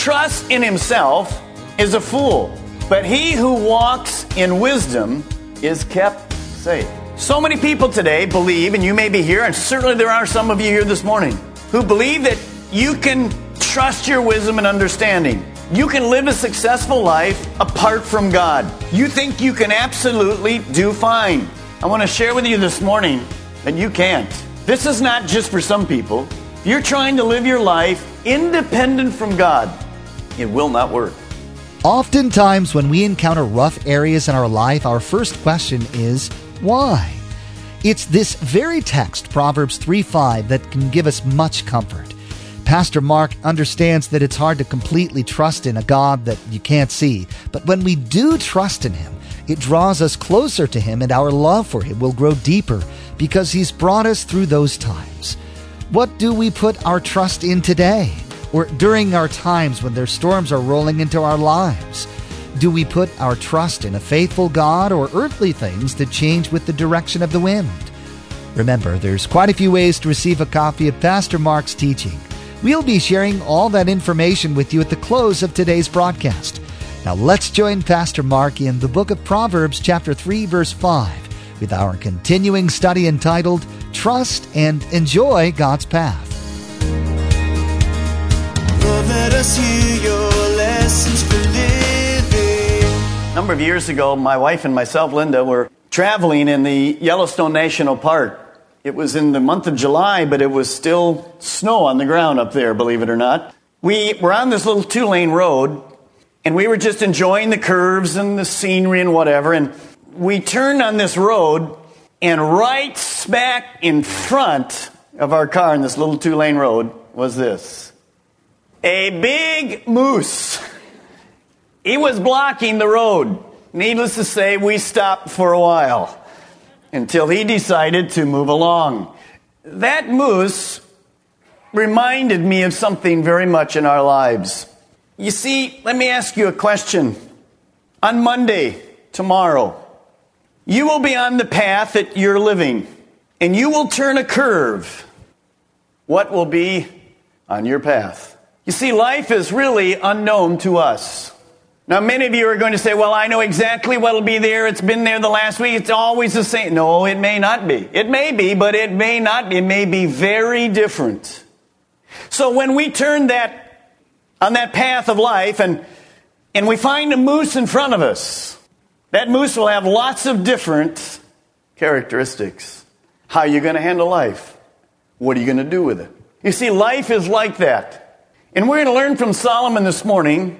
Trusts in himself is a fool, but he who walks in wisdom is kept safe. So many people today believe, and you may be here, and certainly there are some of you here this morning, who believe that you can trust your wisdom and understanding. You can live a successful life apart from God. You think you can absolutely do fine. I want to share with you this morning that you can't. This is not just for some people. You're trying to live your life independent from God, it will not work. Oftentimes, when we encounter rough areas in our life, our first question is, why? It's this very text, Proverbs 3 5, that can give us much comfort. Pastor Mark understands that it's hard to completely trust in a God that you can't see, but when we do trust in Him, it draws us closer to Him and our love for Him will grow deeper because He's brought us through those times. What do we put our trust in today? Or during our times when their storms are rolling into our lives? Do we put our trust in a faithful God or earthly things that change with the direction of the wind? Remember, there's quite a few ways to receive a copy of Pastor Mark's teaching. We'll be sharing all that information with you at the close of today's broadcast. Now let's join Pastor Mark in the book of Proverbs, chapter 3, verse 5, with our continuing study entitled Trust and Enjoy God's Path. Us your lessons for living. A number of years ago, my wife and myself, Linda, were traveling in the Yellowstone National Park. It was in the month of July, but it was still snow on the ground up there, believe it or not. We were on this little two lane road, and we were just enjoying the curves and the scenery and whatever. And we turned on this road, and right smack in front of our car in this little two lane road was this a big moose. He was blocking the road. Needless to say, we stopped for a while until he decided to move along. That moose reminded me of something very much in our lives. You see, let me ask you a question. On Monday, tomorrow, you will be on the path that you're living, and you will turn a curve. What will be on your path? You see, life is really unknown to us. Now, many of you are going to say, well, I know exactly what will be there. It's been there the last week. It's always the same. No, it may not be. It may be, but it may not be. It may be very different. So when we turn that, on that path of life and, and we find a moose in front of us, that moose will have lots of different characteristics. How are you going to handle life? What are you going to do with it? You see, life is like that. And we're going to learn from Solomon this morning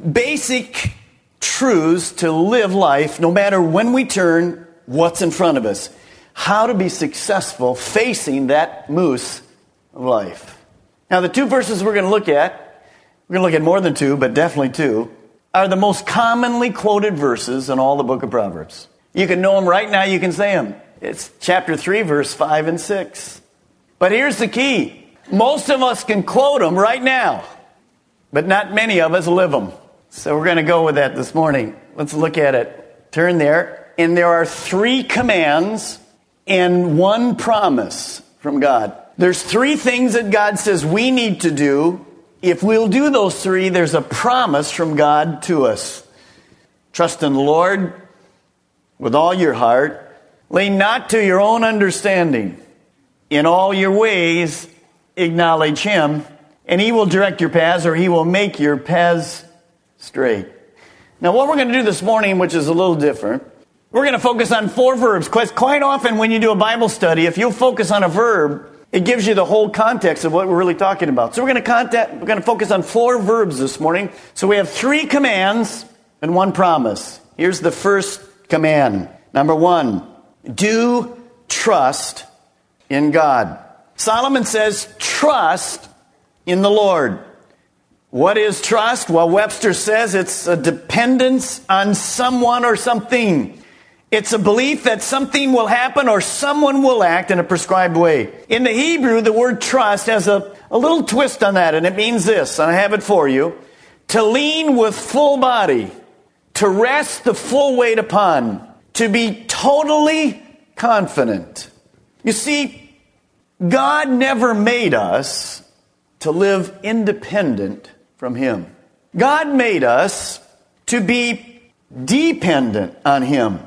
basic truths to live life no matter when we turn, what's in front of us. How to be successful facing that moose of life. Now, the two verses we're going to look at, we're going to look at more than two, but definitely two, are the most commonly quoted verses in all the book of Proverbs. You can know them right now, you can say them. It's chapter 3, verse 5 and 6. But here's the key most of us can quote them right now, but not many of us live them. So we're going to go with that this morning. Let's look at it. Turn there. And there are three commands and one promise from God. There's three things that God says we need to do. If we'll do those three, there's a promise from God to us. Trust in the Lord with all your heart. Lean not to your own understanding. In all your ways, acknowledge Him, and He will direct your paths or He will make your paths straight. Now, what we're going to do this morning, which is a little different, we're going to focus on four verbs. Quite often, when you do a Bible study, if you'll focus on a verb, it gives you the whole context of what we're really talking about. So we're going to contact, we're going to focus on four verbs this morning. So we have three commands and one promise. Here's the first command. Number one, do trust in God. Solomon says, trust in the Lord. What is trust? Well, Webster says it's a dependence on someone or something. It's a belief that something will happen or someone will act in a prescribed way. In the Hebrew, the word trust has a, a little twist on that, and it means this, and I have it for you. To lean with full body, to rest the full weight upon, to be totally confident. You see, God never made us to live independent from Him. God made us to be dependent on Him.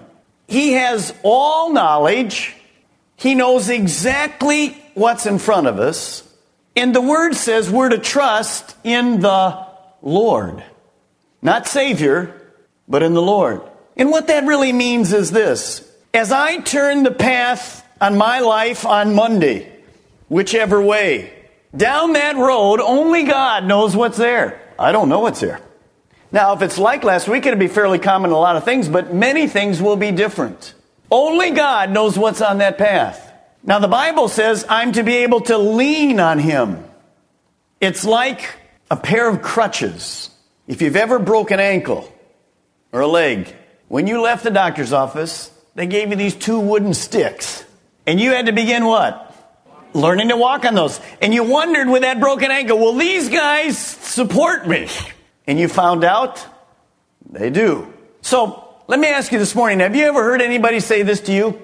He has all knowledge. He knows exactly what's in front of us. And the word says we're to trust in the Lord. Not Savior, but in the Lord. And what that really means is this. As I turn the path on my life on Monday, whichever way, down that road, only God knows what's there. I don't know what's there. Now, if it's like last week, it'd be fairly common a lot of things, but many things will be different. Only God knows what's on that path. Now, the Bible says I'm to be able to lean on Him. It's like a pair of crutches. If you've ever broken an ankle or a leg, when you left the doctor's office, they gave you these two wooden sticks. And you had to begin what? Learning to walk on those. And you wondered with that broken ankle, will these guys support me? And you found out they do. So let me ask you this morning have you ever heard anybody say this to you?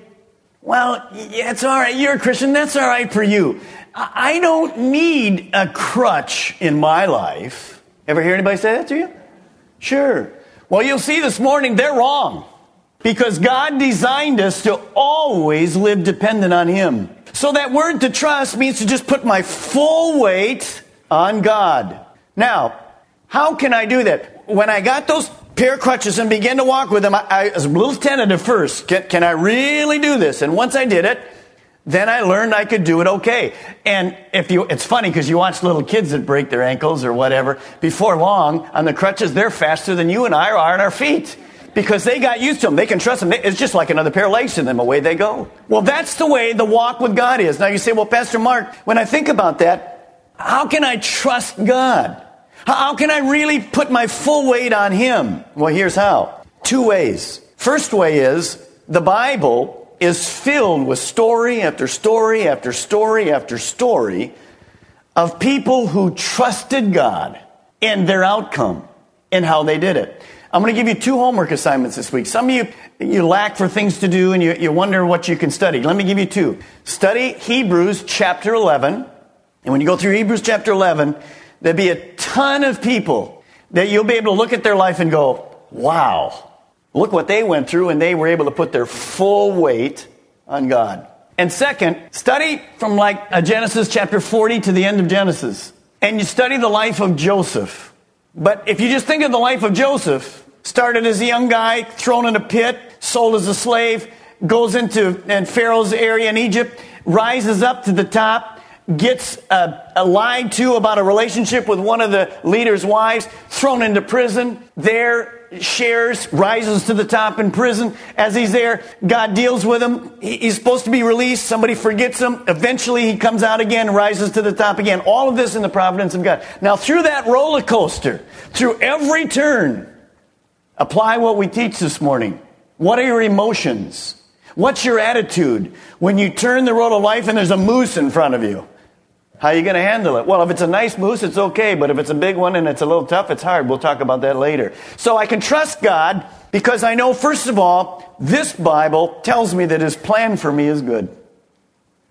Well, yeah, it's all right. You're a Christian. That's all right for you. I don't need a crutch in my life. Ever hear anybody say that to you? Sure. Well, you'll see this morning they're wrong. Because God designed us to always live dependent on Him. So that word to trust means to just put my full weight on God. Now, how can I do that? When I got those pair of crutches and began to walk with them, I, I was a little tentative first. Can, can I really do this? And once I did it, then I learned I could do it okay. And if you, it's funny because you watch little kids that break their ankles or whatever. Before long, on the crutches, they're faster than you and I are on our feet because they got used to them. They can trust them. It's just like another pair of legs to them. Away they go. Well, that's the way the walk with God is. Now you say, well, Pastor Mark, when I think about that, how can I trust God? How can I really put my full weight on Him? Well, here's how. Two ways. First way is the Bible is filled with story after story after story after story of people who trusted God and their outcome and how they did it. I'm going to give you two homework assignments this week. Some of you, you lack for things to do and you, you wonder what you can study. Let me give you two. Study Hebrews chapter 11. And when you go through Hebrews chapter 11, there'll be a ton of people that you'll be able to look at their life and go, wow, look what they went through and they were able to put their full weight on God. And second, study from like a Genesis chapter 40 to the end of Genesis. And you study the life of Joseph. But if you just think of the life of Joseph, started as a young guy, thrown in a pit, sold as a slave, goes into in Pharaoh's area in Egypt, rises up to the top, gets uh, lied to about a relationship with one of the leader's wives, thrown into prison. There, shares, rises to the top in prison. As he's there, God deals with him. He's supposed to be released. Somebody forgets him. Eventually, he comes out again, rises to the top again. All of this in the providence of God. Now, through that roller coaster, through every turn, apply what we teach this morning. What are your emotions? What's your attitude when you turn the road of life and there's a moose in front of you? How are you going to handle it? Well, if it's a nice moose, it's okay. But if it's a big one and it's a little tough, it's hard. We'll talk about that later. So I can trust God because I know, first of all, this Bible tells me that His plan for me is good.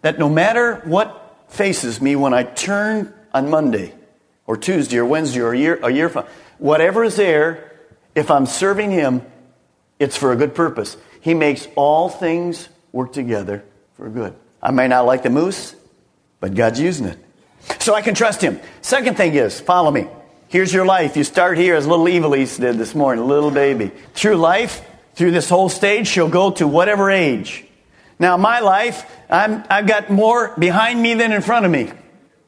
That no matter what faces me when I turn on Monday or Tuesday or Wednesday or a year, a year from, whatever is there, if I'm serving Him, it's for a good purpose. He makes all things work together for good. I may not like the moose. But God's using it. So I can trust Him. Second thing is, follow me. Here's your life. You start here as little Evilise did this morning, little baby. Through life, through this whole stage, she'll go to whatever age. Now, my life, I'm, I've got more behind me than in front of me.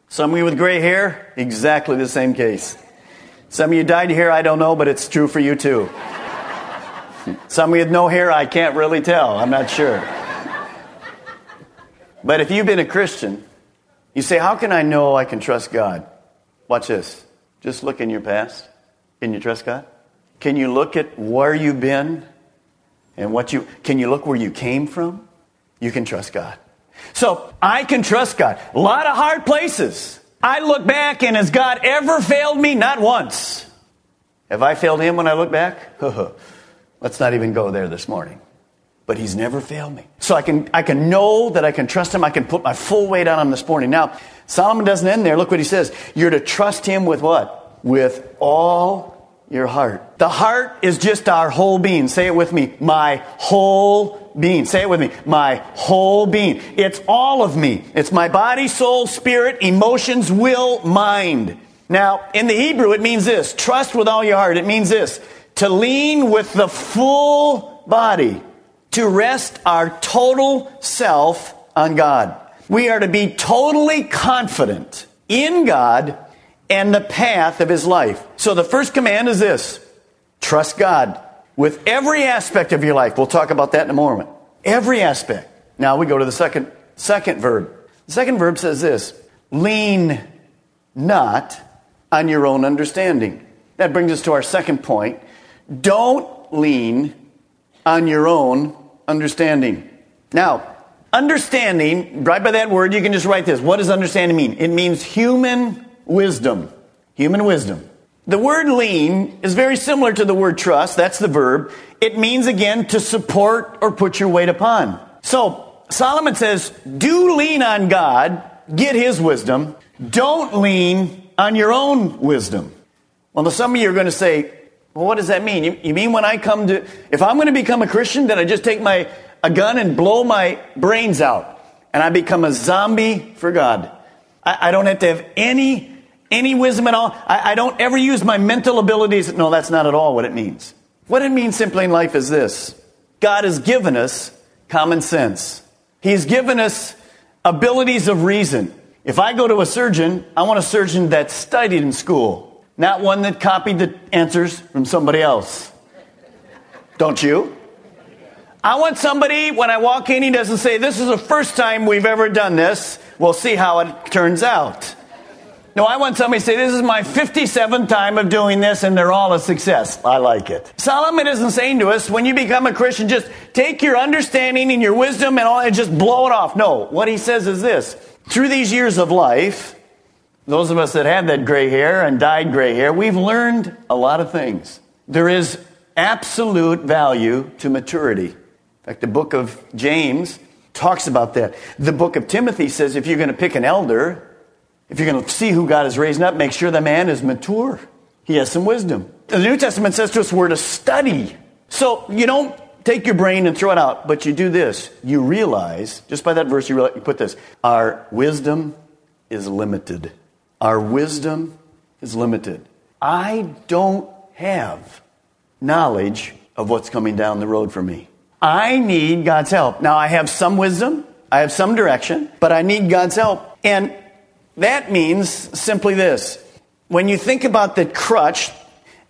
Some of you with gray hair, exactly the same case. Some of you dyed hair, I don't know, but it's true for you too. Some of you with no hair, I can't really tell. I'm not sure. But if you've been a Christian, you say, How can I know I can trust God? Watch this. Just look in your past. Can you trust God? Can you look at where you've been and what you can you look where you came from? You can trust God. So I can trust God. A lot of hard places. I look back and has God ever failed me? Not once. Have I failed him when I look back? Let's not even go there this morning. But he's never failed me. So I can, I can know that I can trust him. I can put my full weight on him this morning. Now, Solomon doesn't end there. Look what he says. You're to trust him with what? With all your heart. The heart is just our whole being. Say it with me. My whole being. Say it with me. My whole being. It's all of me. It's my body, soul, spirit, emotions, will, mind. Now, in the Hebrew, it means this. Trust with all your heart. It means this. To lean with the full body. To rest our total self on God. We are to be totally confident in God and the path of his life. So the first command is this trust God with every aspect of your life. We'll talk about that in a moment. Every aspect. Now we go to the second, second verb. The second verb says this lean not on your own understanding. That brings us to our second point. Don't lean on your own understanding. Now, understanding, right by that word, you can just write this. What does understanding mean? It means human wisdom. Human wisdom. The word lean is very similar to the word trust. That's the verb. It means again to support or put your weight upon. So Solomon says, do lean on God, get his wisdom. Don't lean on your own wisdom. Well, some of you are going to say, well, what does that mean? You, you mean when I come to, if I'm going to become a Christian, then I just take my, a gun and blow my brains out and I become a zombie for God? I, I don't have to have any any wisdom at all. I, I don't ever use my mental abilities. No, that's not at all what it means. What it means simply in life is this God has given us common sense, He's given us abilities of reason. If I go to a surgeon, I want a surgeon that studied in school, not one that copied the answers from somebody else. Don't you? I want somebody, when I walk in, he doesn't say, This is the first time we've ever done this. We'll see how it turns out. No, I want somebody to say, This is my 57th time of doing this, and they're all a success. I like it. Solomon isn't saying to us, when you become a Christian, just take your understanding and your wisdom and all and just blow it off. No, what he says is this through these years of life, those of us that have that gray hair and dyed gray hair, we've learned a lot of things. There is absolute value to maturity. Fact, the book of James talks about that. The book of Timothy says if you're going to pick an elder, if you're going to see who God is raising up, make sure the man is mature. He has some wisdom. The New Testament says to us we're to study. So you don't take your brain and throw it out, but you do this. You realize, just by that verse, you, realize, you put this our wisdom is limited. Our wisdom is limited. I don't have knowledge of what's coming down the road for me. I need God's help. Now, I have some wisdom, I have some direction, but I need God's help. And that means simply this. When you think about the crutch,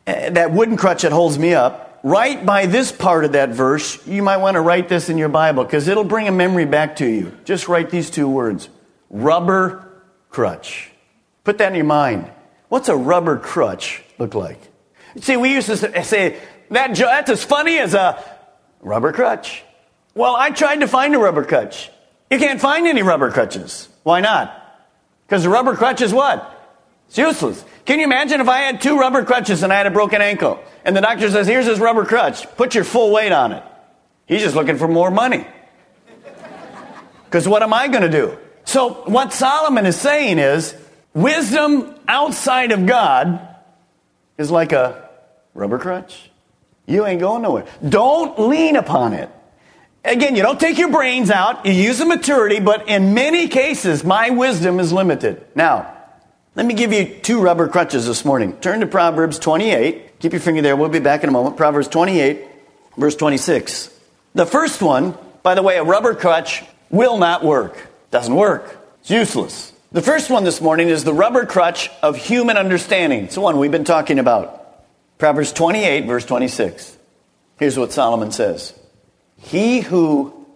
eh, that wooden crutch that holds me up, right by this part of that verse, you might want to write this in your Bible because it'll bring a memory back to you. Just write these two words rubber crutch. Put that in your mind. What's a rubber crutch look like? See, we used to say, that, that's as funny as a rubber crutch. Well, I tried to find a rubber crutch. You can't find any rubber crutches. Why not? Because the rubber crutch is what? It's useless. Can you imagine if I had two rubber crutches and I had a broken ankle and the doctor says, here's this rubber crutch, put your full weight on it. He's just looking for more money. Because what am I going to do? So what Solomon is saying is wisdom outside of God is like a rubber crutch. You ain't going nowhere. Don't lean upon it. Again, you don't take your brains out, you use the maturity, but in many cases, my wisdom is limited. Now, let me give you two rubber crutches this morning. Turn to Proverbs 28. Keep your finger there. We'll be back in a moment. Proverbs 28, verse 26. The first one By the way, a rubber crutch will not work. Doesn't work. It's useless. The first one this morning is the rubber crutch of human understanding. It's the one we've been talking about. Proverbs 28, verse 26. Here's what Solomon says He who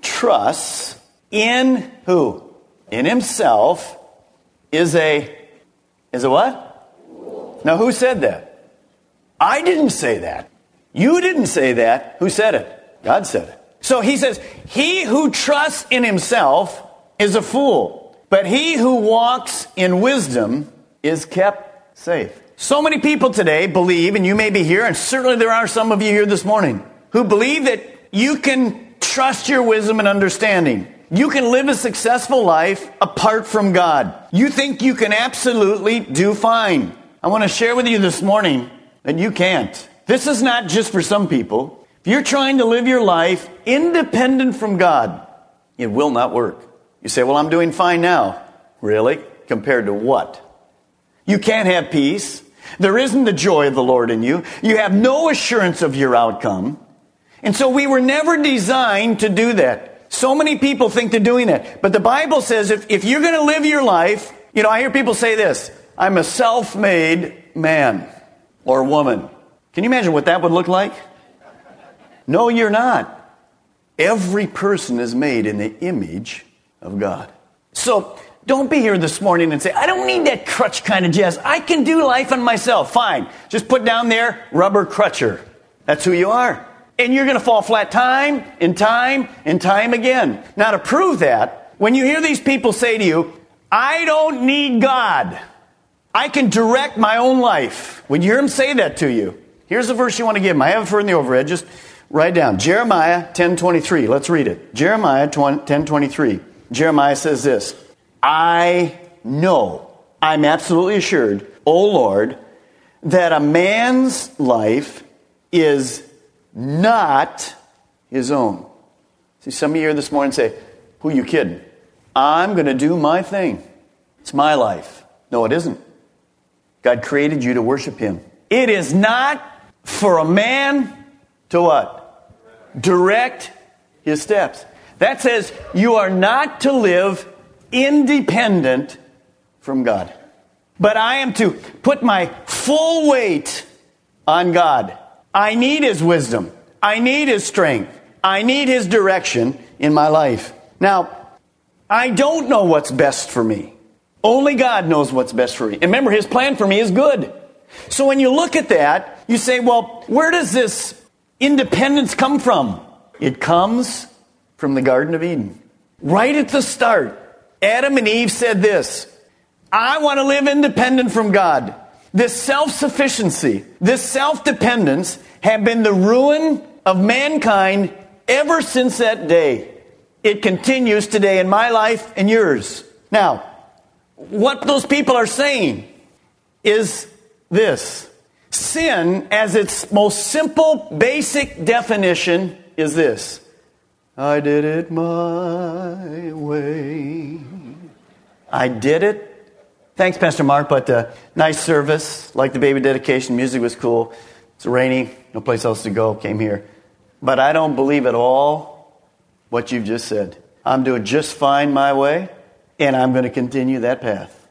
trusts in who? In himself is a is a what? Now who said that? I didn't say that. You didn't say that. Who said it? God said it. So he says, He who trusts in himself is a fool, but he who walks in wisdom is kept safe. So many people today believe, and you may be here, and certainly there are some of you here this morning, who believe that you can trust your wisdom and understanding. You can live a successful life apart from God. You think you can absolutely do fine. I want to share with you this morning that you can't. This is not just for some people. If you're trying to live your life independent from God, it will not work. You say, Well, I'm doing fine now. Really? Compared to what? You can't have peace. There isn't the joy of the Lord in you. You have no assurance of your outcome. And so we were never designed to do that. So many people think they're doing that. But the Bible says if, if you're going to live your life, you know, I hear people say this I'm a self made man or woman. Can you imagine what that would look like? No, you're not. Every person is made in the image of God. So don't be here this morning and say, I don't need that crutch kind of jazz. I can do life on myself. Fine. Just put down there, rubber crutcher. That's who you are. And you're going to fall flat time and time and time again. Now, to prove that, when you hear these people say to you, I don't need God, I can direct my own life. When you hear them say that to you, Here's the verse you want to give them. I have it for in the overhead. Just write down. Jeremiah 10.23. Let's read it. Jeremiah 10.23. Jeremiah says this. I know, I'm absolutely assured, O Lord, that a man's life is not his own. See, some of you here this morning say, Who you kidding? I'm going to do my thing. It's my life. No, it isn't. God created you to worship Him. It is not for a man to what? Direct his steps. That says you are not to live independent from God. But I am to put my full weight on God. I need His wisdom. I need His strength. I need His direction in my life. Now, I don't know what's best for me. Only God knows what's best for me. And remember, His plan for me is good. So when you look at that, you say, well, where does this independence come from? It comes from the Garden of Eden. Right at the start, Adam and Eve said this I want to live independent from God. This self sufficiency, this self dependence have been the ruin of mankind ever since that day. It continues today in my life and yours. Now, what those people are saying is this sin, as its most simple, basic definition, is this I did it my way. I did it. Thanks, Pastor Mark, but uh, nice service. Like the baby dedication, music was cool. It's rainy, no place else to go. Came here. But I don't believe at all what you've just said. I'm doing just fine my way, and I'm going to continue that path.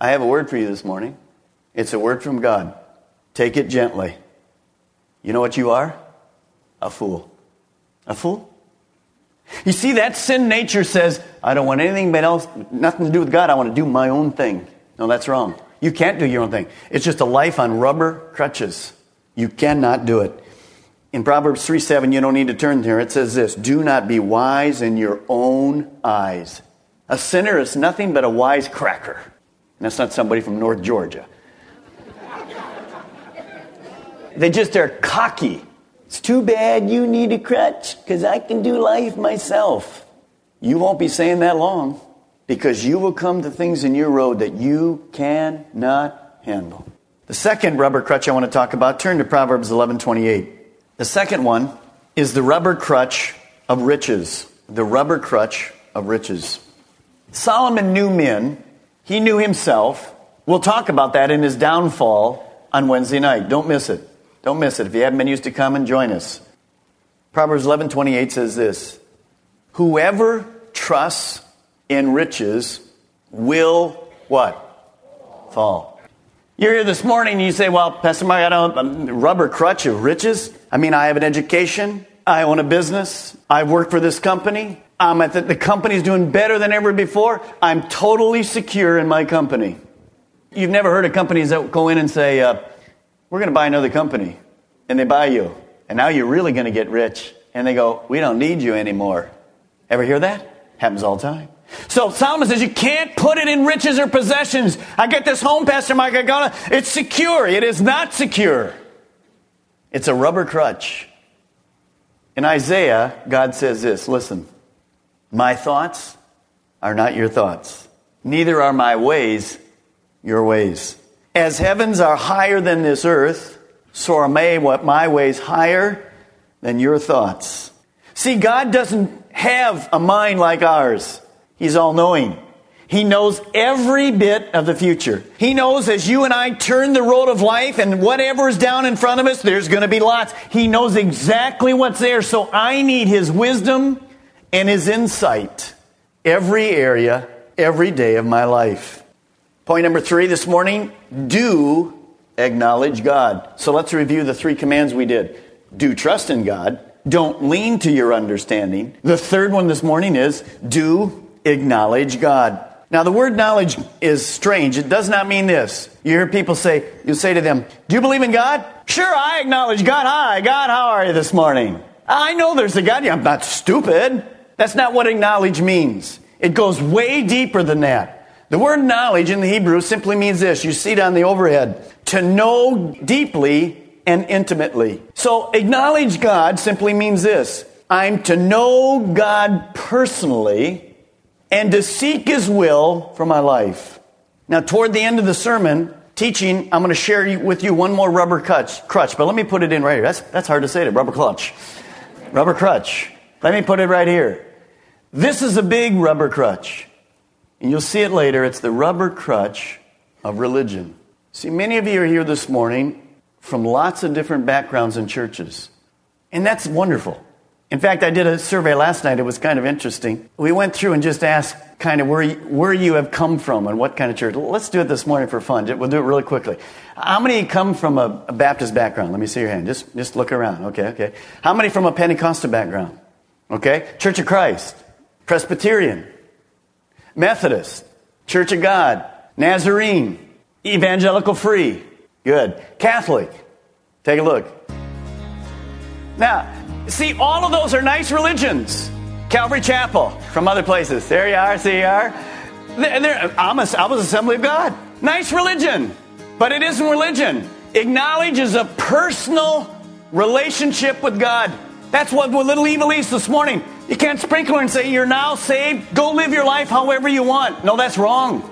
I have a word for you this morning. It's a word from God. Take it gently. You know what you are? A fool. A fool? You see, that sin nature says, I don't want anything but else, nothing to do with God. I want to do my own thing. No, that's wrong. You can't do your own thing. It's just a life on rubber crutches. You cannot do it. In Proverbs 3 7, you don't need to turn there. It says this Do not be wise in your own eyes. A sinner is nothing but a wise cracker. And that's not somebody from North Georgia. They just are cocky. It's too bad you need a crutch because I can do life myself. You won't be saying that long because you will come to things in your road that you cannot handle. The second rubber crutch I want to talk about, turn to Proverbs 11:28. The second one is the rubber crutch of riches. The rubber crutch of riches. Solomon knew men, he knew himself. We'll talk about that in his downfall on Wednesday night. Don't miss it. Don't miss it. If you haven't been used to come and join us. Proverbs 11:28 says this: Whoever trusts in riches will what? Fall. You're here this morning and you say, Well, Pastor Mark, I don't a rubber crutch of riches. I mean, I have an education, I own a business, I've worked for this company, I'm at the, the company's doing better than ever before. I'm totally secure in my company. You've never heard of companies that go in and say, uh, We're going to buy another company. And they buy you. And now you're really going to get rich. And they go, We don't need you anymore. Ever hear that? Happens all the time. So Solomon says you can't put it in riches or possessions. I get this home, Pastor Mike. I got It's secure. It is not secure. It's a rubber crutch. In Isaiah, God says this listen, my thoughts are not your thoughts, neither are my ways your ways. As heavens are higher than this earth, so are may what my ways higher than your thoughts. See, God doesn't have a mind like ours. He's all knowing. He knows every bit of the future. He knows as you and I turn the road of life and whatever is down in front of us, there's going to be lots. He knows exactly what's there. So I need His wisdom and His insight every area, every day of my life. Point number three this morning do acknowledge God. So let's review the three commands we did. Do trust in God. Don't lean to your understanding. The third one this morning is do acknowledge God. Now, the word knowledge is strange. It does not mean this. You hear people say, you say to them, Do you believe in God? Sure, I acknowledge God. Hi, God, how are you this morning? I know there's a God. I'm not stupid. That's not what acknowledge means. It goes way deeper than that. The word knowledge in the Hebrew simply means this. You see it on the overhead. To know deeply and intimately. So acknowledge God simply means this. I'm to know God personally and to seek His will for my life. Now, toward the end of the sermon, teaching, I'm going to share with you one more rubber crutch, crutch, but let me put it in right here. That's, that's hard to say to rubber clutch. Rubber crutch. Let me put it right here. This is a big rubber crutch. And you'll see it later. It's the rubber crutch of religion. See, many of you are here this morning from lots of different backgrounds and churches. And that's wonderful. In fact, I did a survey last night. It was kind of interesting. We went through and just asked kind of where you, where you have come from and what kind of church. Let's do it this morning for fun. We'll do it really quickly. How many come from a, a Baptist background? Let me see your hand. Just, just look around. Okay, okay. How many from a Pentecostal background? Okay. Church of Christ, Presbyterian, Methodist, Church of God, Nazarene, Evangelical Free. Good. Catholic. Take a look. Now, See, all of those are nice religions. Calvary Chapel from other places. There you are, see you are. They're, they're, I'm a, I was Assembly of God. Nice religion, but it isn't religion. Acknowledge is a personal relationship with God. That's what Little Evil East this morning. You can't sprinkle and say, You're now saved. Go live your life however you want. No, that's wrong.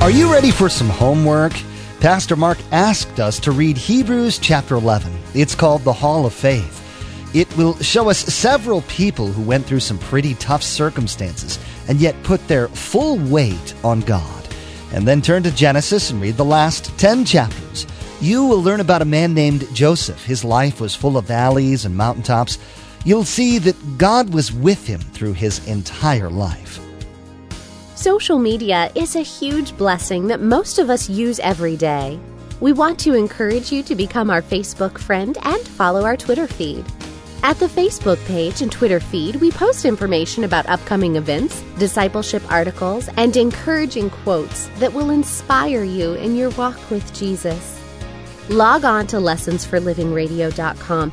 Are you ready for some homework? Pastor Mark asked us to read Hebrews chapter 11. It's called the Hall of Faith. It will show us several people who went through some pretty tough circumstances and yet put their full weight on God. And then turn to Genesis and read the last 10 chapters. You will learn about a man named Joseph. His life was full of valleys and mountaintops. You'll see that God was with him through his entire life. Social media is a huge blessing that most of us use every day. We want to encourage you to become our Facebook friend and follow our Twitter feed. At the Facebook page and Twitter feed, we post information about upcoming events, discipleship articles, and encouraging quotes that will inspire you in your walk with Jesus. Log on to lessonsforlivingradio.com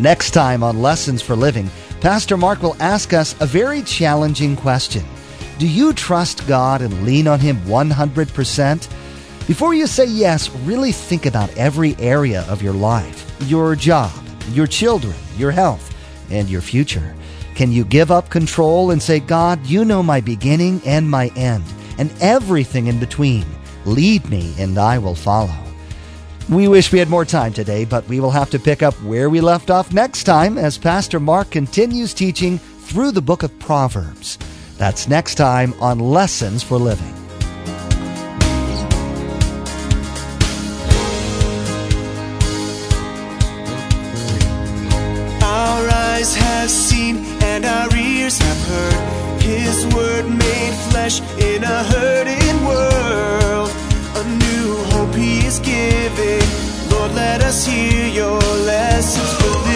Next time on Lessons for Living, Pastor Mark will ask us a very challenging question. Do you trust God and lean on Him 100%? Before you say yes, really think about every area of your life your job, your children, your health, and your future. Can you give up control and say, God, you know my beginning and my end, and everything in between? Lead me, and I will follow. We wish we had more time today, but we will have to pick up where we left off next time as Pastor Mark continues teaching through the book of Proverbs. That's next time on Lessons for Living. Our eyes have seen and our ears have heard His word made flesh in a hurting world. A new hope He is giving let us hear your lessons for this.